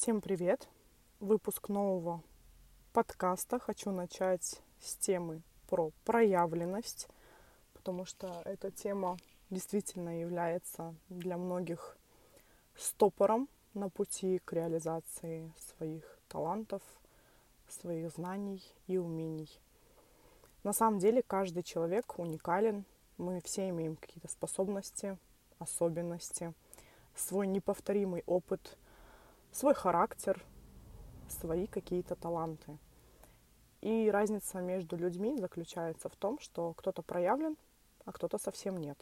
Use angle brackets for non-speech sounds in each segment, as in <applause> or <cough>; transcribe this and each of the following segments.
Всем привет! Выпуск нового подкаста. Хочу начать с темы про проявленность, потому что эта тема действительно является для многих стопором на пути к реализации своих талантов, своих знаний и умений. На самом деле каждый человек уникален. Мы все имеем какие-то способности, особенности, свой неповторимый опыт, свой характер, свои какие-то таланты. И разница между людьми заключается в том, что кто-то проявлен, а кто-то совсем нет.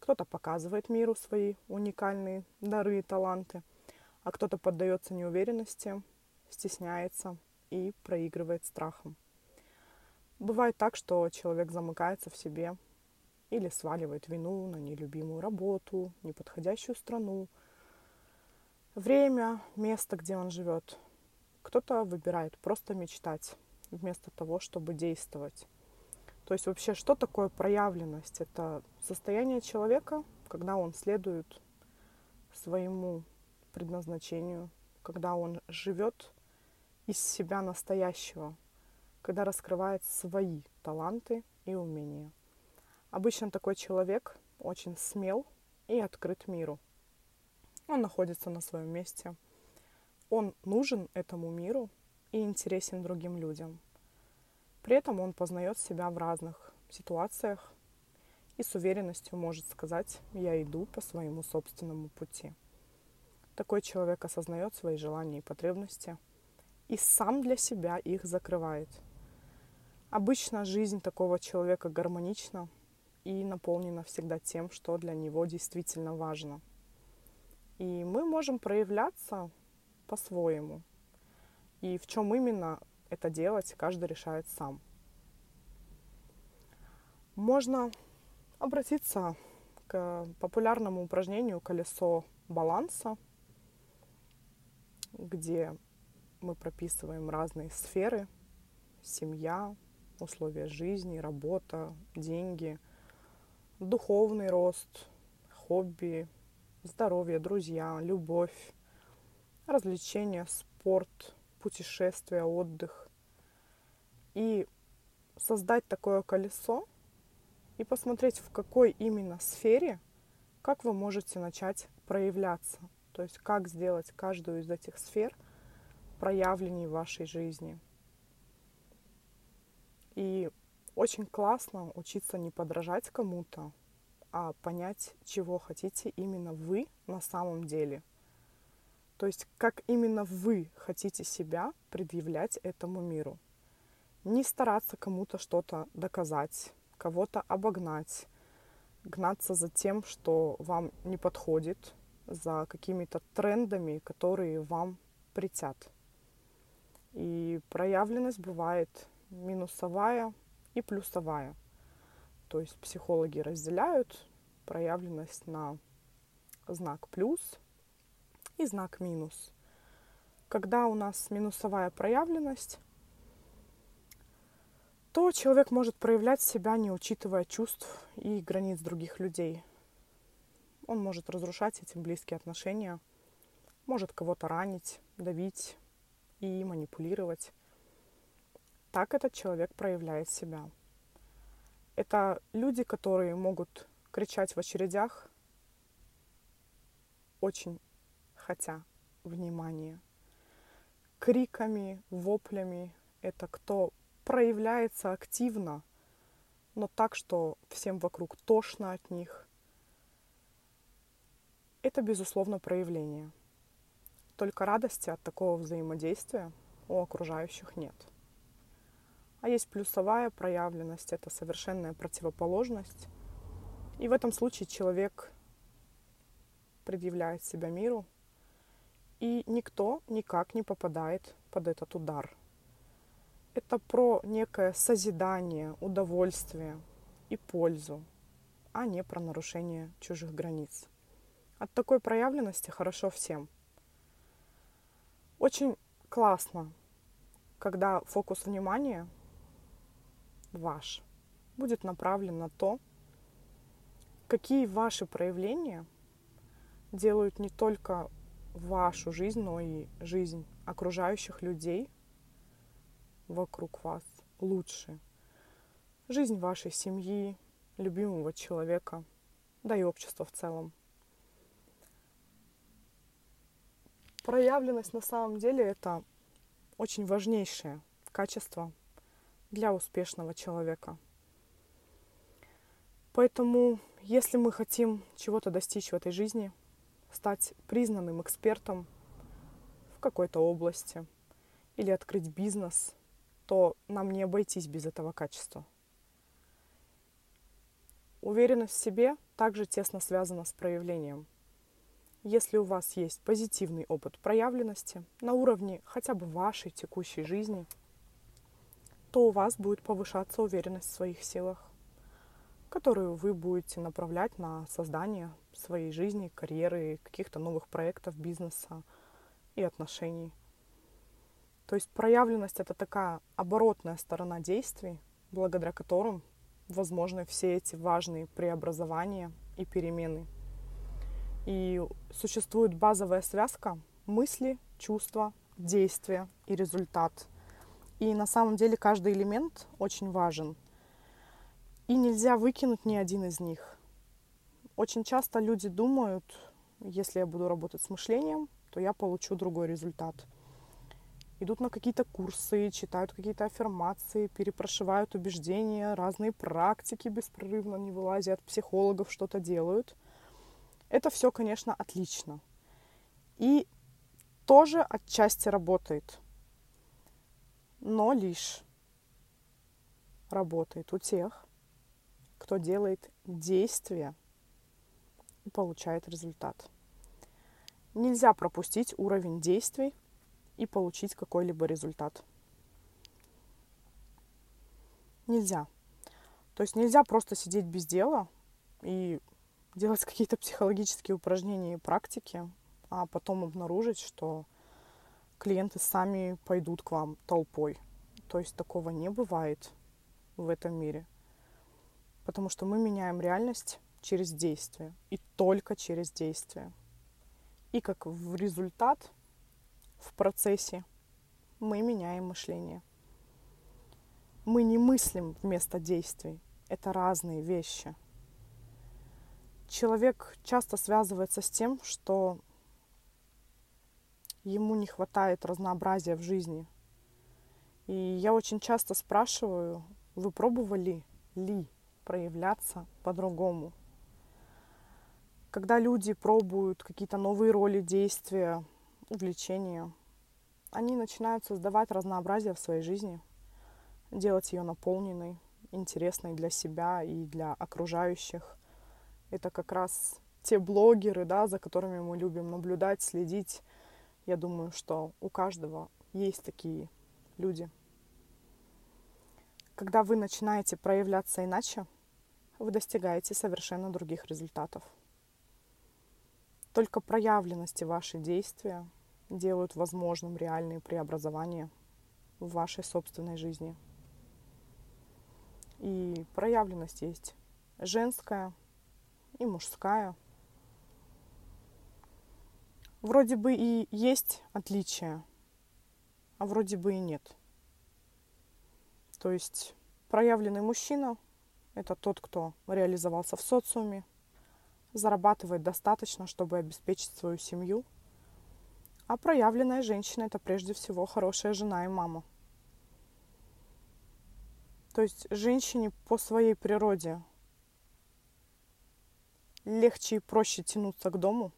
Кто-то показывает миру свои уникальные дары и таланты, а кто-то поддается неуверенности, стесняется и проигрывает страхом. Бывает так, что человек замыкается в себе или сваливает вину на нелюбимую работу, неподходящую страну, время, место, где он живет. Кто-то выбирает просто мечтать вместо того, чтобы действовать. То есть вообще, что такое проявленность? Это состояние человека, когда он следует своему предназначению, когда он живет из себя настоящего, когда раскрывает свои таланты и умения. Обычно такой человек очень смел и открыт миру. Он находится на своем месте. Он нужен этому миру и интересен другим людям. При этом он познает себя в разных ситуациях и с уверенностью может сказать «я иду по своему собственному пути». Такой человек осознает свои желания и потребности и сам для себя их закрывает. Обычно жизнь такого человека гармонична и наполнена всегда тем, что для него действительно важно. И мы можем проявляться по-своему. И в чем именно это делать, каждый решает сам. Можно обратиться к популярному упражнению «Колесо баланса», где мы прописываем разные сферы – семья, условия жизни, работа, деньги, духовный рост, хобби, здоровье, друзья, любовь, развлечения, спорт, путешествия, отдых. И создать такое колесо и посмотреть, в какой именно сфере, как вы можете начать проявляться. То есть как сделать каждую из этих сфер проявленней в вашей жизни. И очень классно учиться не подражать кому-то, а понять, чего хотите именно вы на самом деле – то есть как именно вы хотите себя предъявлять этому миру. Не стараться кому-то что-то доказать, кого-то обогнать, гнаться за тем, что вам не подходит, за какими-то трендами, которые вам притят. И проявленность бывает минусовая и плюсовая. То есть психологи разделяют проявленность на знак плюс и знак минус. Когда у нас минусовая проявленность, то человек может проявлять себя, не учитывая чувств и границ других людей. Он может разрушать этим близкие отношения, может кого-то ранить, давить и манипулировать. Так этот человек проявляет себя. Это люди, которые могут кричать в очередях, очень хотя внимание. Криками, воплями это кто проявляется активно, но так, что всем вокруг тошно от них. Это, безусловно, проявление. Только радости от такого взаимодействия у окружающих нет. А есть плюсовая проявленность, это совершенная противоположность. И в этом случае человек предъявляет себя миру и никто никак не попадает под этот удар. Это про некое созидание, удовольствие и пользу, а не про нарушение чужих границ. От такой проявленности хорошо всем. Очень классно, когда фокус внимания ваш будет направлен на то, какие ваши проявления делают не только вашу жизнь, но и жизнь окружающих людей вокруг вас лучше. Жизнь вашей семьи, любимого человека, да и общества в целом. Проявленность на самом деле это очень важнейшее качество для успешного человека. Поэтому, если мы хотим чего-то достичь в этой жизни, стать признанным экспертом в какой-то области или открыть бизнес, то нам не обойтись без этого качества. Уверенность в себе также тесно связана с проявлением. Если у вас есть позитивный опыт проявленности на уровне хотя бы вашей текущей жизни, то у вас будет повышаться уверенность в своих силах, которую вы будете направлять на создание своей жизни, карьеры, каких-то новых проектов, бизнеса и отношений. То есть проявленность это такая оборотная сторона действий, благодаря которым возможны все эти важные преобразования и перемены. И существует базовая связка мысли, чувства, действия и результат. И на самом деле каждый элемент очень важен. И нельзя выкинуть ни один из них. Очень часто люди думают, если я буду работать с мышлением, то я получу другой результат – идут на какие-то курсы, читают какие-то аффирмации, перепрошивают убеждения, разные практики беспрерывно не вылазят, психологов что-то делают. Это все, конечно, отлично. И тоже отчасти работает. Но лишь работает у тех, кто делает действия и получает результат. Нельзя пропустить уровень действий и получить какой-либо результат. Нельзя. То есть нельзя просто сидеть без дела и делать <laughs> какие-то психологические упражнения и практики, а потом обнаружить, что клиенты сами пойдут к вам толпой. То есть такого не бывает в этом мире. Потому что мы меняем реальность через действие. И только через действие. И как в результат в процессе мы меняем мышление. Мы не мыслим вместо действий. Это разные вещи. Человек часто связывается с тем, что ему не хватает разнообразия в жизни. И я очень часто спрашиваю, вы пробовали ли проявляться по-другому? Когда люди пробуют какие-то новые роли, действия, увлечения, они начинают создавать разнообразие в своей жизни, делать ее наполненной, интересной для себя и для окружающих. Это как раз те блогеры, да, за которыми мы любим наблюдать, следить. Я думаю, что у каждого есть такие люди. Когда вы начинаете проявляться иначе, вы достигаете совершенно других результатов. Только проявленности ваши действия делают возможным реальные преобразования в вашей собственной жизни. И проявленность есть женская и мужская. Вроде бы и есть отличия, а вроде бы и нет. То есть проявленный мужчина – это тот, кто реализовался в социуме, зарабатывает достаточно, чтобы обеспечить свою семью. А проявленная женщина – это прежде всего хорошая жена и мама. То есть женщине по своей природе легче и проще тянуться к дому,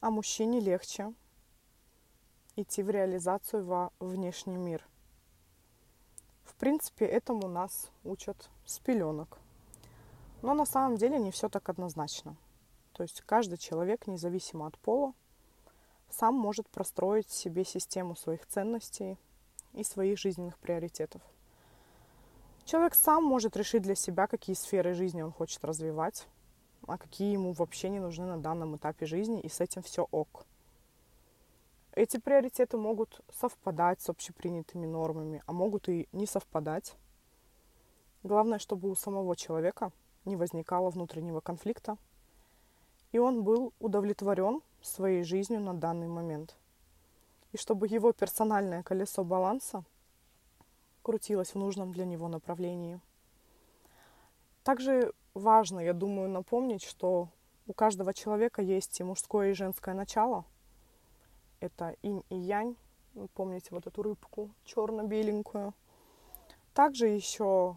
а мужчине легче идти в реализацию во внешний мир. В принципе, этому нас учат с пеленок – но на самом деле не все так однозначно. То есть каждый человек, независимо от пола, сам может простроить себе систему своих ценностей и своих жизненных приоритетов. Человек сам может решить для себя, какие сферы жизни он хочет развивать, а какие ему вообще не нужны на данном этапе жизни, и с этим все ок. Эти приоритеты могут совпадать с общепринятыми нормами, а могут и не совпадать. Главное, чтобы у самого человека не возникало внутреннего конфликта, и он был удовлетворен своей жизнью на данный момент. И чтобы его персональное колесо баланса крутилось в нужном для него направлении. Также важно, я думаю, напомнить, что у каждого человека есть и мужское, и женское начало. Это инь и янь. Вы помните вот эту рыбку черно-беленькую. Также еще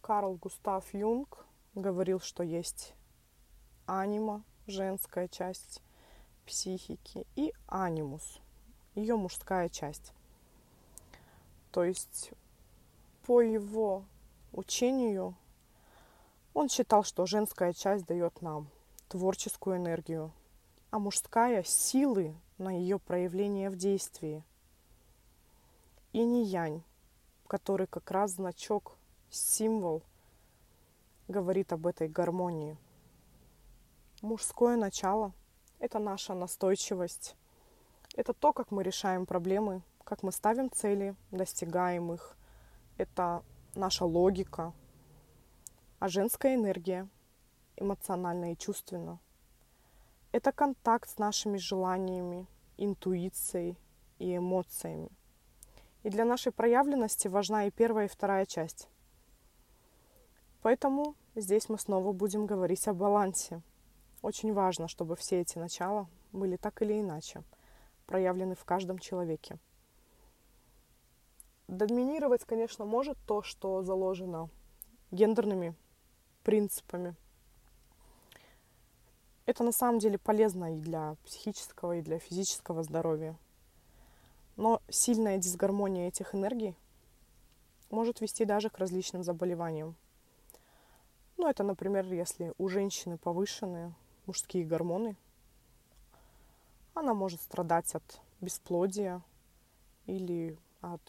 Карл Густав Юнг говорил, что есть анима, женская часть психики, и анимус, ее мужская часть. То есть по его учению он считал, что женская часть дает нам творческую энергию, а мужская – силы на ее проявление в действии. И не янь, который как раз значок, символ говорит об этой гармонии. Мужское начало – это наша настойчивость. Это то, как мы решаем проблемы, как мы ставим цели, достигаем их. Это наша логика. А женская энергия – эмоционально и чувственно. Это контакт с нашими желаниями, интуицией и эмоциями. И для нашей проявленности важна и первая, и вторая часть. Поэтому здесь мы снова будем говорить о балансе. Очень важно, чтобы все эти начала были так или иначе проявлены в каждом человеке. Доминировать, конечно, может то, что заложено гендерными принципами. Это на самом деле полезно и для психического, и для физического здоровья. Но сильная дисгармония этих энергий может вести даже к различным заболеваниям. Ну, это, например, если у женщины повышенные мужские гормоны, она может страдать от бесплодия или от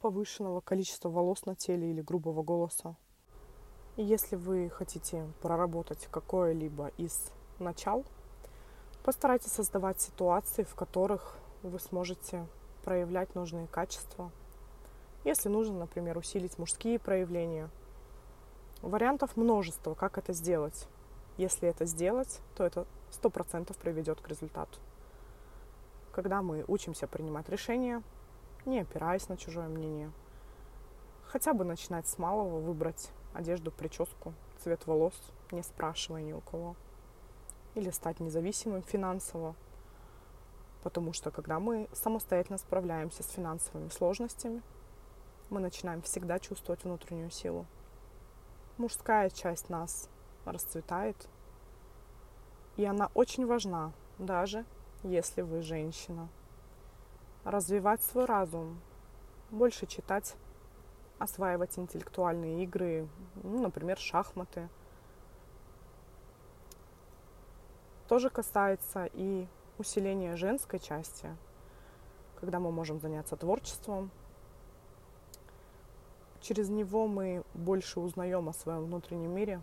повышенного количества волос на теле или грубого голоса. Если вы хотите проработать какое-либо из начал, постарайтесь создавать ситуации, в которых вы сможете проявлять нужные качества. Если нужно, например, усилить мужские проявления, вариантов множество, как это сделать. Если это сделать, то это сто процентов приведет к результату. Когда мы учимся принимать решения, не опираясь на чужое мнение, хотя бы начинать с малого, выбрать одежду, прическу, цвет волос, не спрашивая ни у кого, или стать независимым финансово, Потому что когда мы самостоятельно справляемся с финансовыми сложностями, мы начинаем всегда чувствовать внутреннюю силу. Мужская часть нас расцветает, и она очень важна, даже если вы женщина. Развивать свой разум, больше читать, осваивать интеллектуальные игры, ну, например, шахматы. Тоже касается и усиление женской части, когда мы можем заняться творчеством. Через него мы больше узнаем о своем внутреннем мире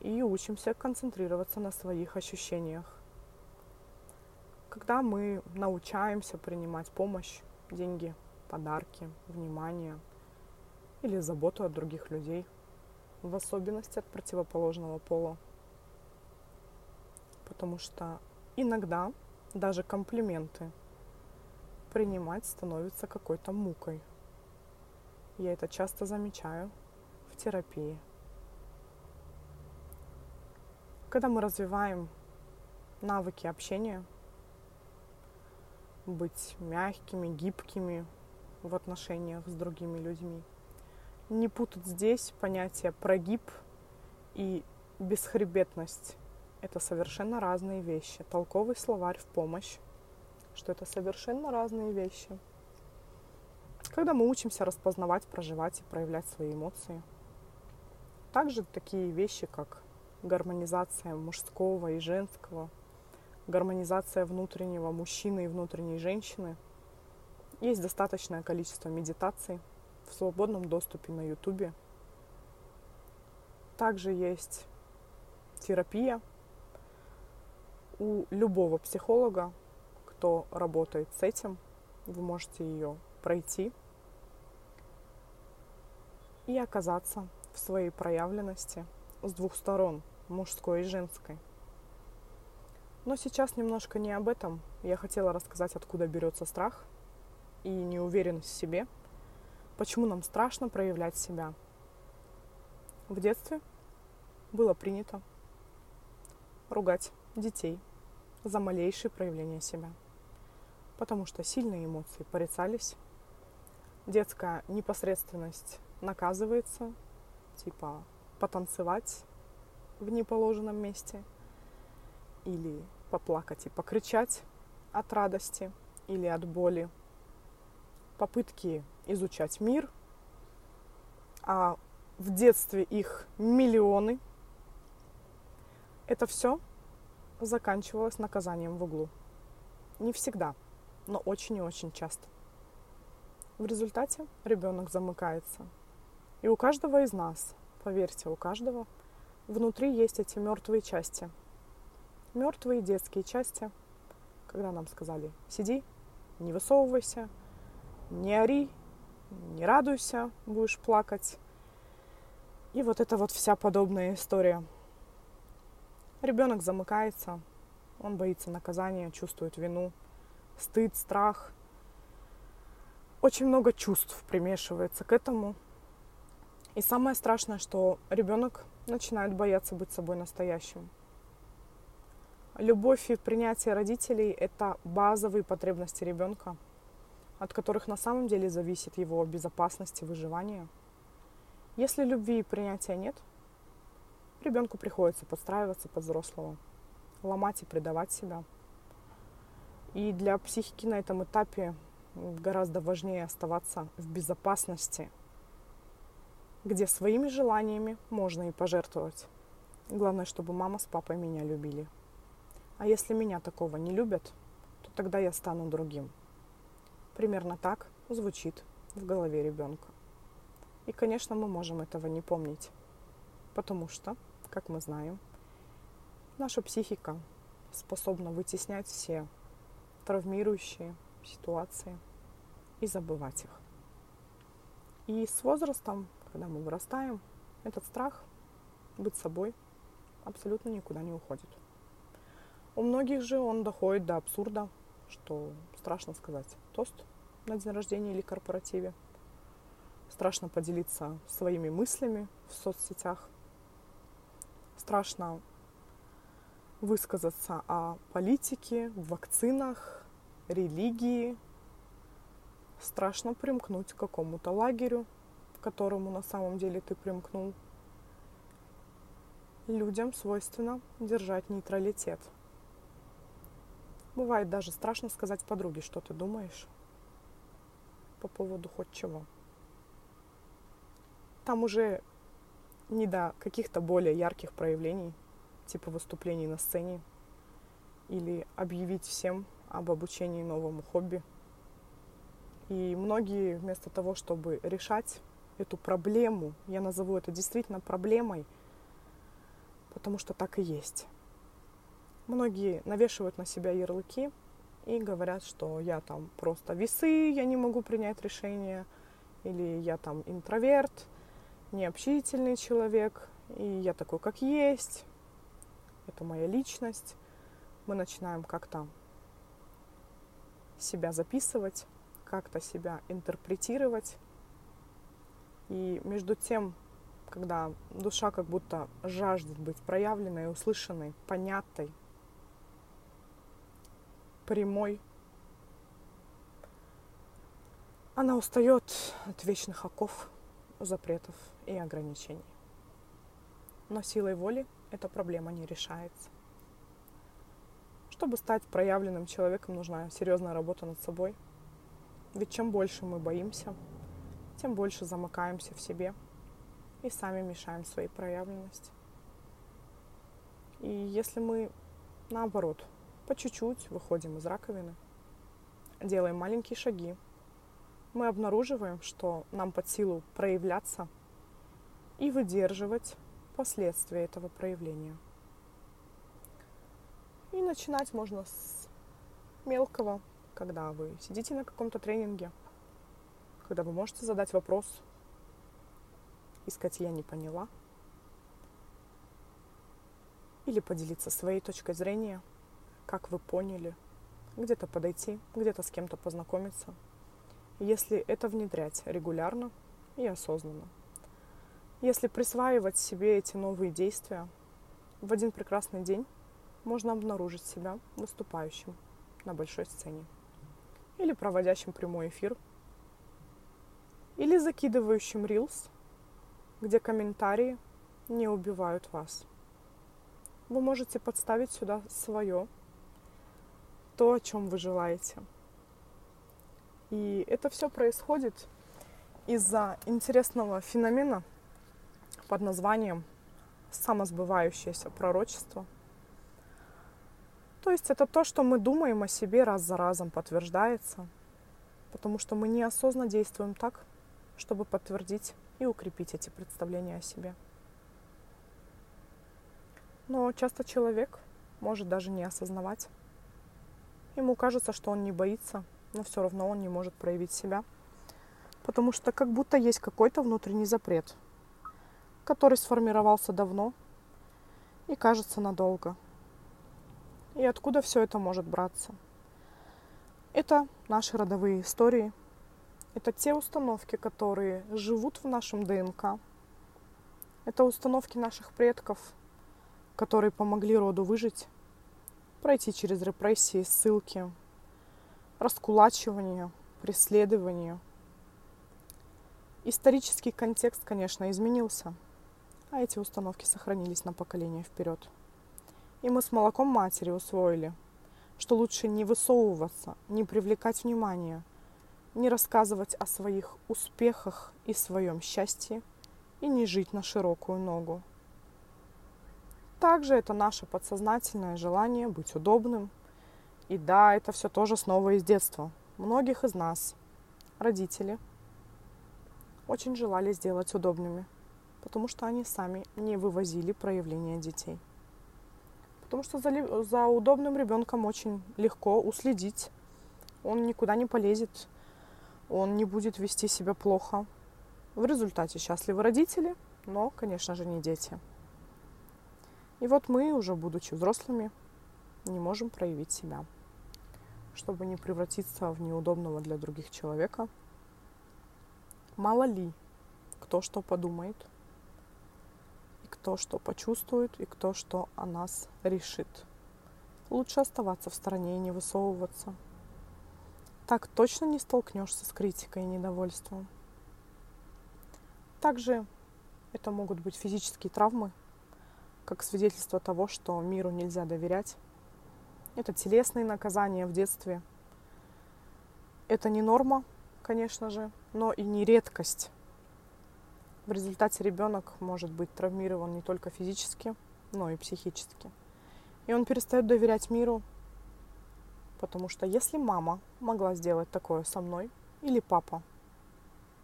и учимся концентрироваться на своих ощущениях. Когда мы научаемся принимать помощь, деньги, подарки, внимание или заботу от других людей, в особенности от противоположного пола. Потому что Иногда даже комплименты принимать становится какой-то мукой. Я это часто замечаю в терапии. Когда мы развиваем навыки общения, быть мягкими, гибкими в отношениях с другими людьми, не путать здесь понятие прогиб и бесхребетность это совершенно разные вещи. Толковый словарь в помощь, что это совершенно разные вещи. Когда мы учимся распознавать, проживать и проявлять свои эмоции. Также такие вещи, как гармонизация мужского и женского, гармонизация внутреннего мужчины и внутренней женщины. Есть достаточное количество медитаций в свободном доступе на YouTube. Также есть терапия, у любого психолога, кто работает с этим, вы можете ее пройти и оказаться в своей проявленности с двух сторон, мужской и женской. Но сейчас немножко не об этом. Я хотела рассказать, откуда берется страх и неуверенность в себе, почему нам страшно проявлять себя. В детстве было принято ругать детей за малейшие проявления себя, потому что сильные эмоции порицались, детская непосредственность наказывается, типа потанцевать в неположенном месте или поплакать и покричать от радости или от боли, попытки изучать мир, а в детстве их миллионы. Это все заканчивалось наказанием в углу. Не всегда, но очень и очень часто. В результате ребенок замыкается. И у каждого из нас, поверьте, у каждого, внутри есть эти мертвые части. Мертвые детские части, когда нам сказали, сиди, не высовывайся, не ори, не радуйся, будешь плакать. И вот это вот вся подобная история. Ребенок замыкается, он боится наказания, чувствует вину, стыд, страх. Очень много чувств примешивается к этому. И самое страшное, что ребенок начинает бояться быть собой настоящим. Любовь и принятие родителей – это базовые потребности ребенка, от которых на самом деле зависит его безопасность и выживание. Если любви и принятия нет, ребенку приходится подстраиваться под взрослого, ломать и предавать себя. И для психики на этом этапе гораздо важнее оставаться в безопасности, где своими желаниями можно и пожертвовать. Главное, чтобы мама с папой меня любили. А если меня такого не любят, то тогда я стану другим. Примерно так звучит в голове ребенка. И, конечно, мы можем этого не помнить, потому что, как мы знаем, наша психика способна вытеснять все травмирующие ситуации и забывать их. И с возрастом, когда мы вырастаем, этот страх быть собой абсолютно никуда не уходит. У многих же он доходит до абсурда, что страшно сказать тост на день рождения или корпоративе. Страшно поделиться своими мыслями в соцсетях. Страшно высказаться о политике, вакцинах, религии. Страшно примкнуть к какому-то лагерю, к которому на самом деле ты примкнул. Людям свойственно держать нейтралитет – Бывает даже страшно сказать подруге, что ты думаешь по поводу хоть чего. Там уже не до каких-то более ярких проявлений, типа выступлений на сцене, или объявить всем об обучении новому хобби. И многие вместо того, чтобы решать эту проблему, я назову это действительно проблемой, потому что так и есть, Многие навешивают на себя ярлыки и говорят, что я там просто весы, я не могу принять решение, или я там интроверт, необщительный человек, и я такой, как есть, это моя личность. Мы начинаем как-то себя записывать, как-то себя интерпретировать. И между тем, когда душа как будто жаждет быть проявленной, услышанной, понятной, прямой. Она устает от вечных оков, запретов и ограничений. Но силой воли эта проблема не решается. Чтобы стать проявленным человеком, нужна серьезная работа над собой. Ведь чем больше мы боимся, тем больше замыкаемся в себе и сами мешаем своей проявленности. И если мы, наоборот, по чуть-чуть выходим из раковины, делаем маленькие шаги. Мы обнаруживаем, что нам под силу проявляться и выдерживать последствия этого проявления. И начинать можно с мелкого, когда вы сидите на каком-то тренинге, когда вы можете задать вопрос и сказать «я не поняла», или поделиться своей точкой зрения – как вы поняли, где-то подойти, где-то с кем-то познакомиться. Если это внедрять регулярно и осознанно. Если присваивать себе эти новые действия, в один прекрасный день можно обнаружить себя выступающим на большой сцене или проводящим прямой эфир, или закидывающим рилс, где комментарии не убивают вас. Вы можете подставить сюда свое, то, о чем вы желаете. И это все происходит из-за интересного феномена под названием самосбывающееся пророчество – то есть это то, что мы думаем о себе раз за разом подтверждается, потому что мы неосознанно действуем так, чтобы подтвердить и укрепить эти представления о себе. Но часто человек может даже не осознавать. Ему кажется, что он не боится, но все равно он не может проявить себя. Потому что как будто есть какой-то внутренний запрет, который сформировался давно и кажется надолго – и откуда все это может браться? Это наши родовые истории. Это те установки, которые живут в нашем ДНК. Это установки наших предков, которые помогли роду выжить, пройти через репрессии, ссылки, раскулачивание, преследование. Исторический контекст, конечно, изменился, а эти установки сохранились на поколение вперед. И мы с молоком матери усвоили, что лучше не высовываться, не привлекать внимания, не рассказывать о своих успехах и своем счастье и не жить на широкую ногу. Также это наше подсознательное желание быть удобным. И да, это все тоже снова из детства. Многих из нас, родители, очень желали сделать удобными, потому что они сами не вывозили проявления детей. Потому что за, за удобным ребенком очень легко уследить. Он никуда не полезет, он не будет вести себя плохо. В результате счастливы родители, но, конечно же, не дети. И вот мы, уже будучи взрослыми, не можем проявить себя, чтобы не превратиться в неудобного для других человека. Мало ли, кто что подумает – кто что почувствует и кто что о нас решит. Лучше оставаться в стороне и не высовываться. Так точно не столкнешься с критикой и недовольством. Также это могут быть физические травмы, как свидетельство того, что миру нельзя доверять. Это телесные наказания в детстве. Это не норма, конечно же, но и не редкость. В результате ребенок может быть травмирован не только физически, но и психически. И он перестает доверять миру, потому что если мама могла сделать такое со мной или папа,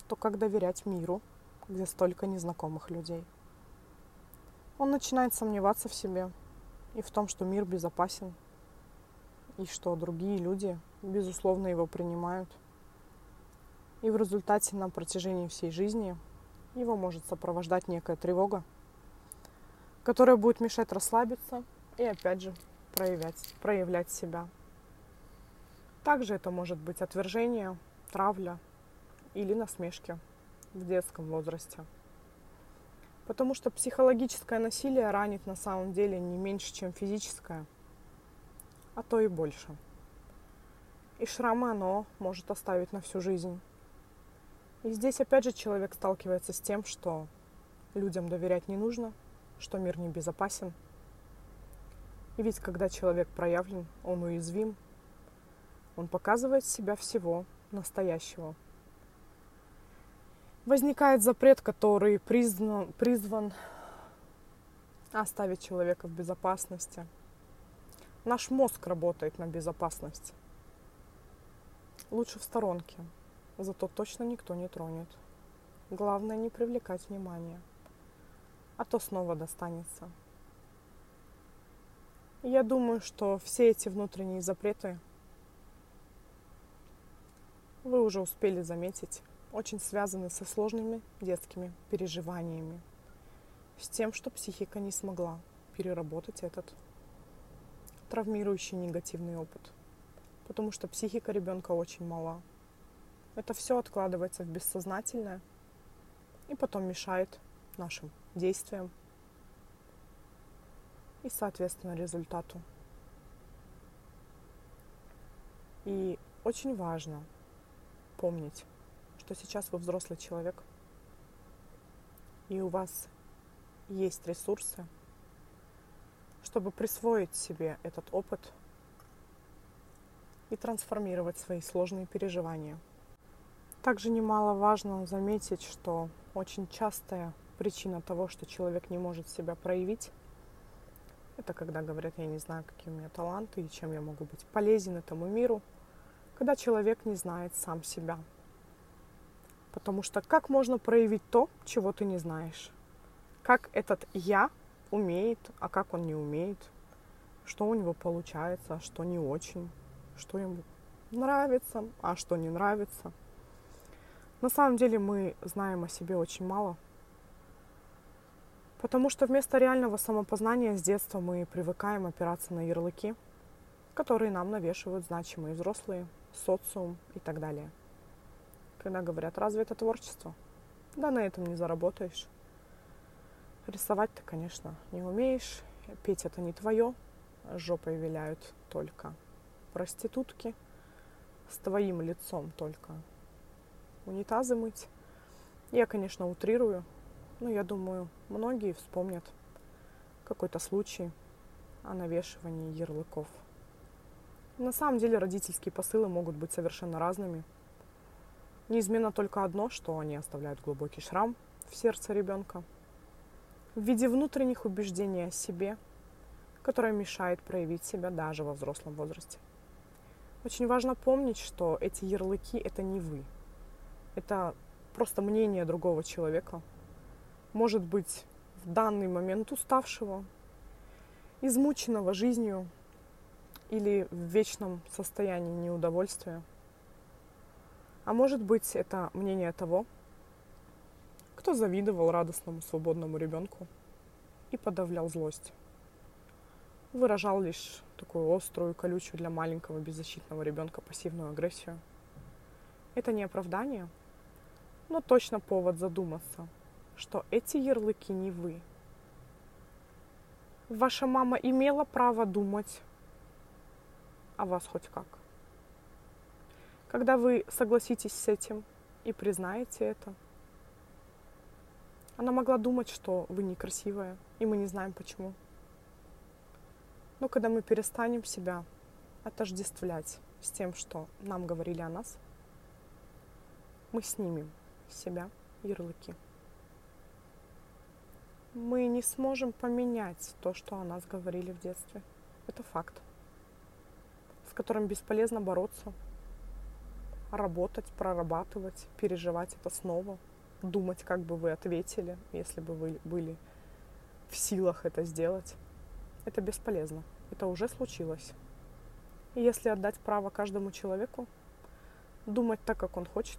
то как доверять миру, где столько незнакомых людей? Он начинает сомневаться в себе и в том, что мир безопасен, и что другие люди, безусловно, его принимают. И в результате на протяжении всей жизни его может сопровождать некая тревога, которая будет мешать расслабиться и опять же проявлять, проявлять себя. Также это может быть отвержение, травля или насмешки в детском возрасте. Потому что психологическое насилие ранит на самом деле не меньше, чем физическое, а то и больше. И шрамы оно может оставить на всю жизнь. И здесь опять же человек сталкивается с тем, что людям доверять не нужно, что мир небезопасен. И ведь когда человек проявлен, он уязвим, он показывает себя всего настоящего. Возникает запрет, который признан, призван оставить человека в безопасности. Наш мозг работает на безопасность. Лучше в сторонке, Зато точно никто не тронет. Главное не привлекать внимания, а то снова достанется. Я думаю, что все эти внутренние запреты вы уже успели заметить, очень связаны со сложными детскими переживаниями, с тем, что психика не смогла переработать этот травмирующий негативный опыт, потому что психика ребенка очень мала. Это все откладывается в бессознательное и потом мешает нашим действиям и, соответственно, результату. И очень важно помнить, что сейчас вы взрослый человек, и у вас есть ресурсы, чтобы присвоить себе этот опыт и трансформировать свои сложные переживания. Также немаловажно заметить, что очень частая причина того, что человек не может себя проявить, это когда говорят, я не знаю, какие у меня таланты и чем я могу быть полезен этому миру, когда человек не знает сам себя. Потому что как можно проявить то, чего ты не знаешь? Как этот я умеет, а как он не умеет? Что у него получается, а что не очень? Что ему нравится, а что не нравится? На самом деле мы знаем о себе очень мало, Потому что вместо реального самопознания с детства мы привыкаем опираться на ярлыки, которые нам навешивают значимые взрослые, социум и так далее. Когда говорят, разве это творчество? Да на этом не заработаешь. Рисовать ты, конечно, не умеешь, петь это не твое, жопой виляют только проститутки, с твоим лицом только унитазы мыть. Я, конечно, утрирую, ну, я думаю, многие вспомнят какой-то случай о навешивании ярлыков. На самом деле родительские посылы могут быть совершенно разными. Неизменно только одно, что они оставляют глубокий шрам в сердце ребенка в виде внутренних убеждений о себе, которое мешает проявить себя даже во взрослом возрасте. Очень важно помнить, что эти ярлыки – это не вы. Это просто мнение другого человека, может быть, в данный момент уставшего, измученного жизнью или в вечном состоянии неудовольствия. А может быть, это мнение того, кто завидовал радостному свободному ребенку и подавлял злость. Выражал лишь такую острую, колючую для маленького беззащитного ребенка пассивную агрессию. Это не оправдание, но точно повод задуматься – что эти ярлыки не вы. Ваша мама имела право думать о вас хоть как. Когда вы согласитесь с этим и признаете это, она могла думать, что вы некрасивая, и мы не знаем почему. Но когда мы перестанем себя отождествлять с тем, что нам говорили о нас, мы снимем с себя ярлыки мы не сможем поменять то, что о нас говорили в детстве. Это факт, с которым бесполезно бороться, работать, прорабатывать, переживать это снова, думать, как бы вы ответили, если бы вы были в силах это сделать. Это бесполезно. Это уже случилось. Если отдать право каждому человеку думать так, как он хочет,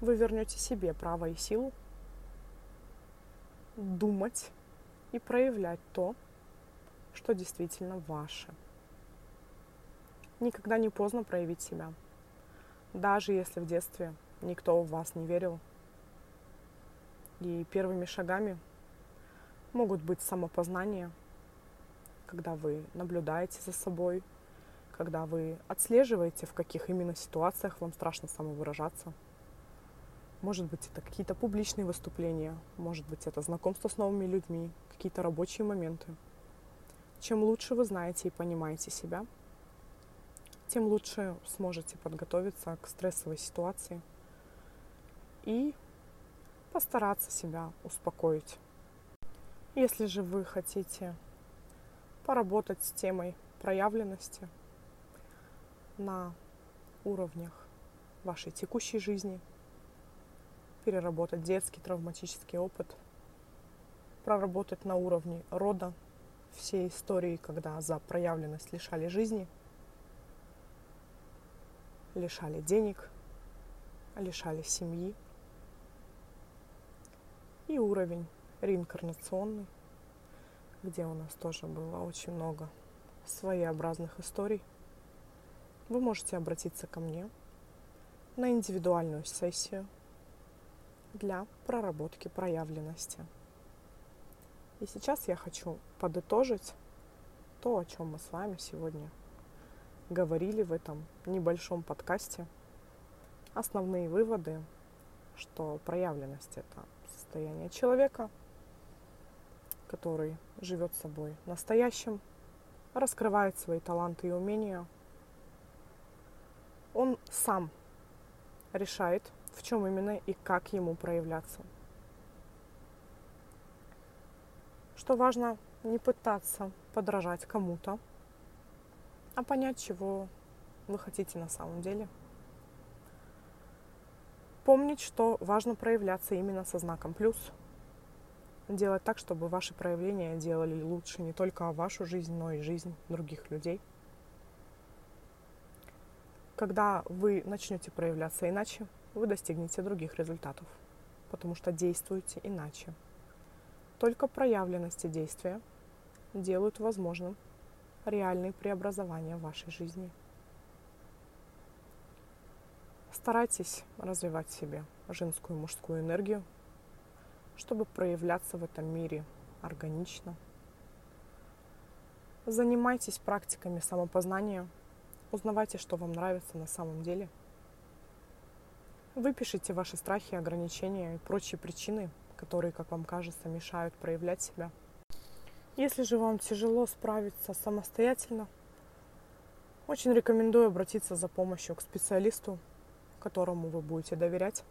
вы вернете себе право и силу думать и проявлять то, что действительно ваше. Никогда не поздно проявить себя. Даже если в детстве никто в вас не верил. И первыми шагами могут быть самопознание, когда вы наблюдаете за собой, когда вы отслеживаете, в каких именно ситуациях вам страшно самовыражаться – может быть, это какие-то публичные выступления, может быть, это знакомство с новыми людьми, какие-то рабочие моменты. Чем лучше вы знаете и понимаете себя, тем лучше сможете подготовиться к стрессовой ситуации и постараться себя успокоить. Если же вы хотите поработать с темой проявленности на уровнях вашей текущей жизни – переработать детский травматический опыт, проработать на уровне рода все истории, когда за проявленность лишали жизни, лишали денег, лишали семьи. И уровень реинкарнационный, где у нас тоже было очень много своеобразных историй, вы можете обратиться ко мне на индивидуальную сессию для проработки проявленности. И сейчас я хочу подытожить то, о чем мы с вами сегодня говорили в этом небольшом подкасте. Основные выводы, что проявленность это состояние человека, который живет собой настоящим, раскрывает свои таланты и умения. Он сам решает, в чем именно и как ему проявляться. Что важно не пытаться подражать кому-то, а понять, чего вы хотите на самом деле. Помнить, что важно проявляться именно со знаком плюс. Делать так, чтобы ваши проявления делали лучше не только вашу жизнь, но и жизнь других людей. Когда вы начнете проявляться иначе, вы достигнете других результатов, потому что действуете иначе. Только проявленности действия делают возможным реальные преобразования в вашей жизни. Старайтесь развивать в себе женскую и мужскую энергию, чтобы проявляться в этом мире органично. Занимайтесь практиками самопознания, узнавайте, что вам нравится на самом деле – Выпишите ваши страхи, ограничения и прочие причины, которые, как вам кажется, мешают проявлять себя. Если же вам тяжело справиться самостоятельно, очень рекомендую обратиться за помощью к специалисту, которому вы будете доверять,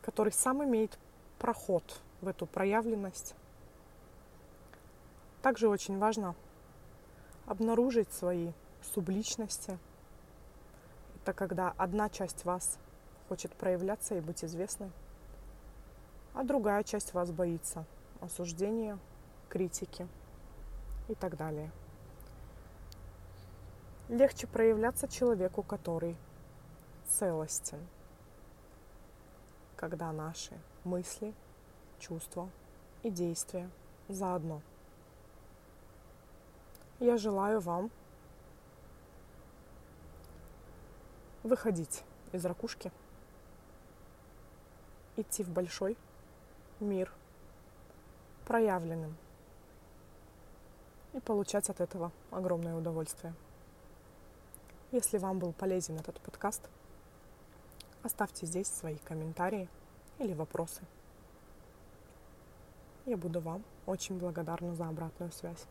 который сам имеет проход в эту проявленность. Также очень важно обнаружить свои субличности. Это когда одна часть вас хочет проявляться и быть известной, а другая часть вас боится осуждения, критики и так далее. Легче проявляться человеку, который целостен, когда наши мысли, чувства и действия заодно. Я желаю вам выходить из ракушки – идти в большой мир проявленным и получать от этого огромное удовольствие. Если вам был полезен этот подкаст, оставьте здесь свои комментарии или вопросы. Я буду вам очень благодарна за обратную связь.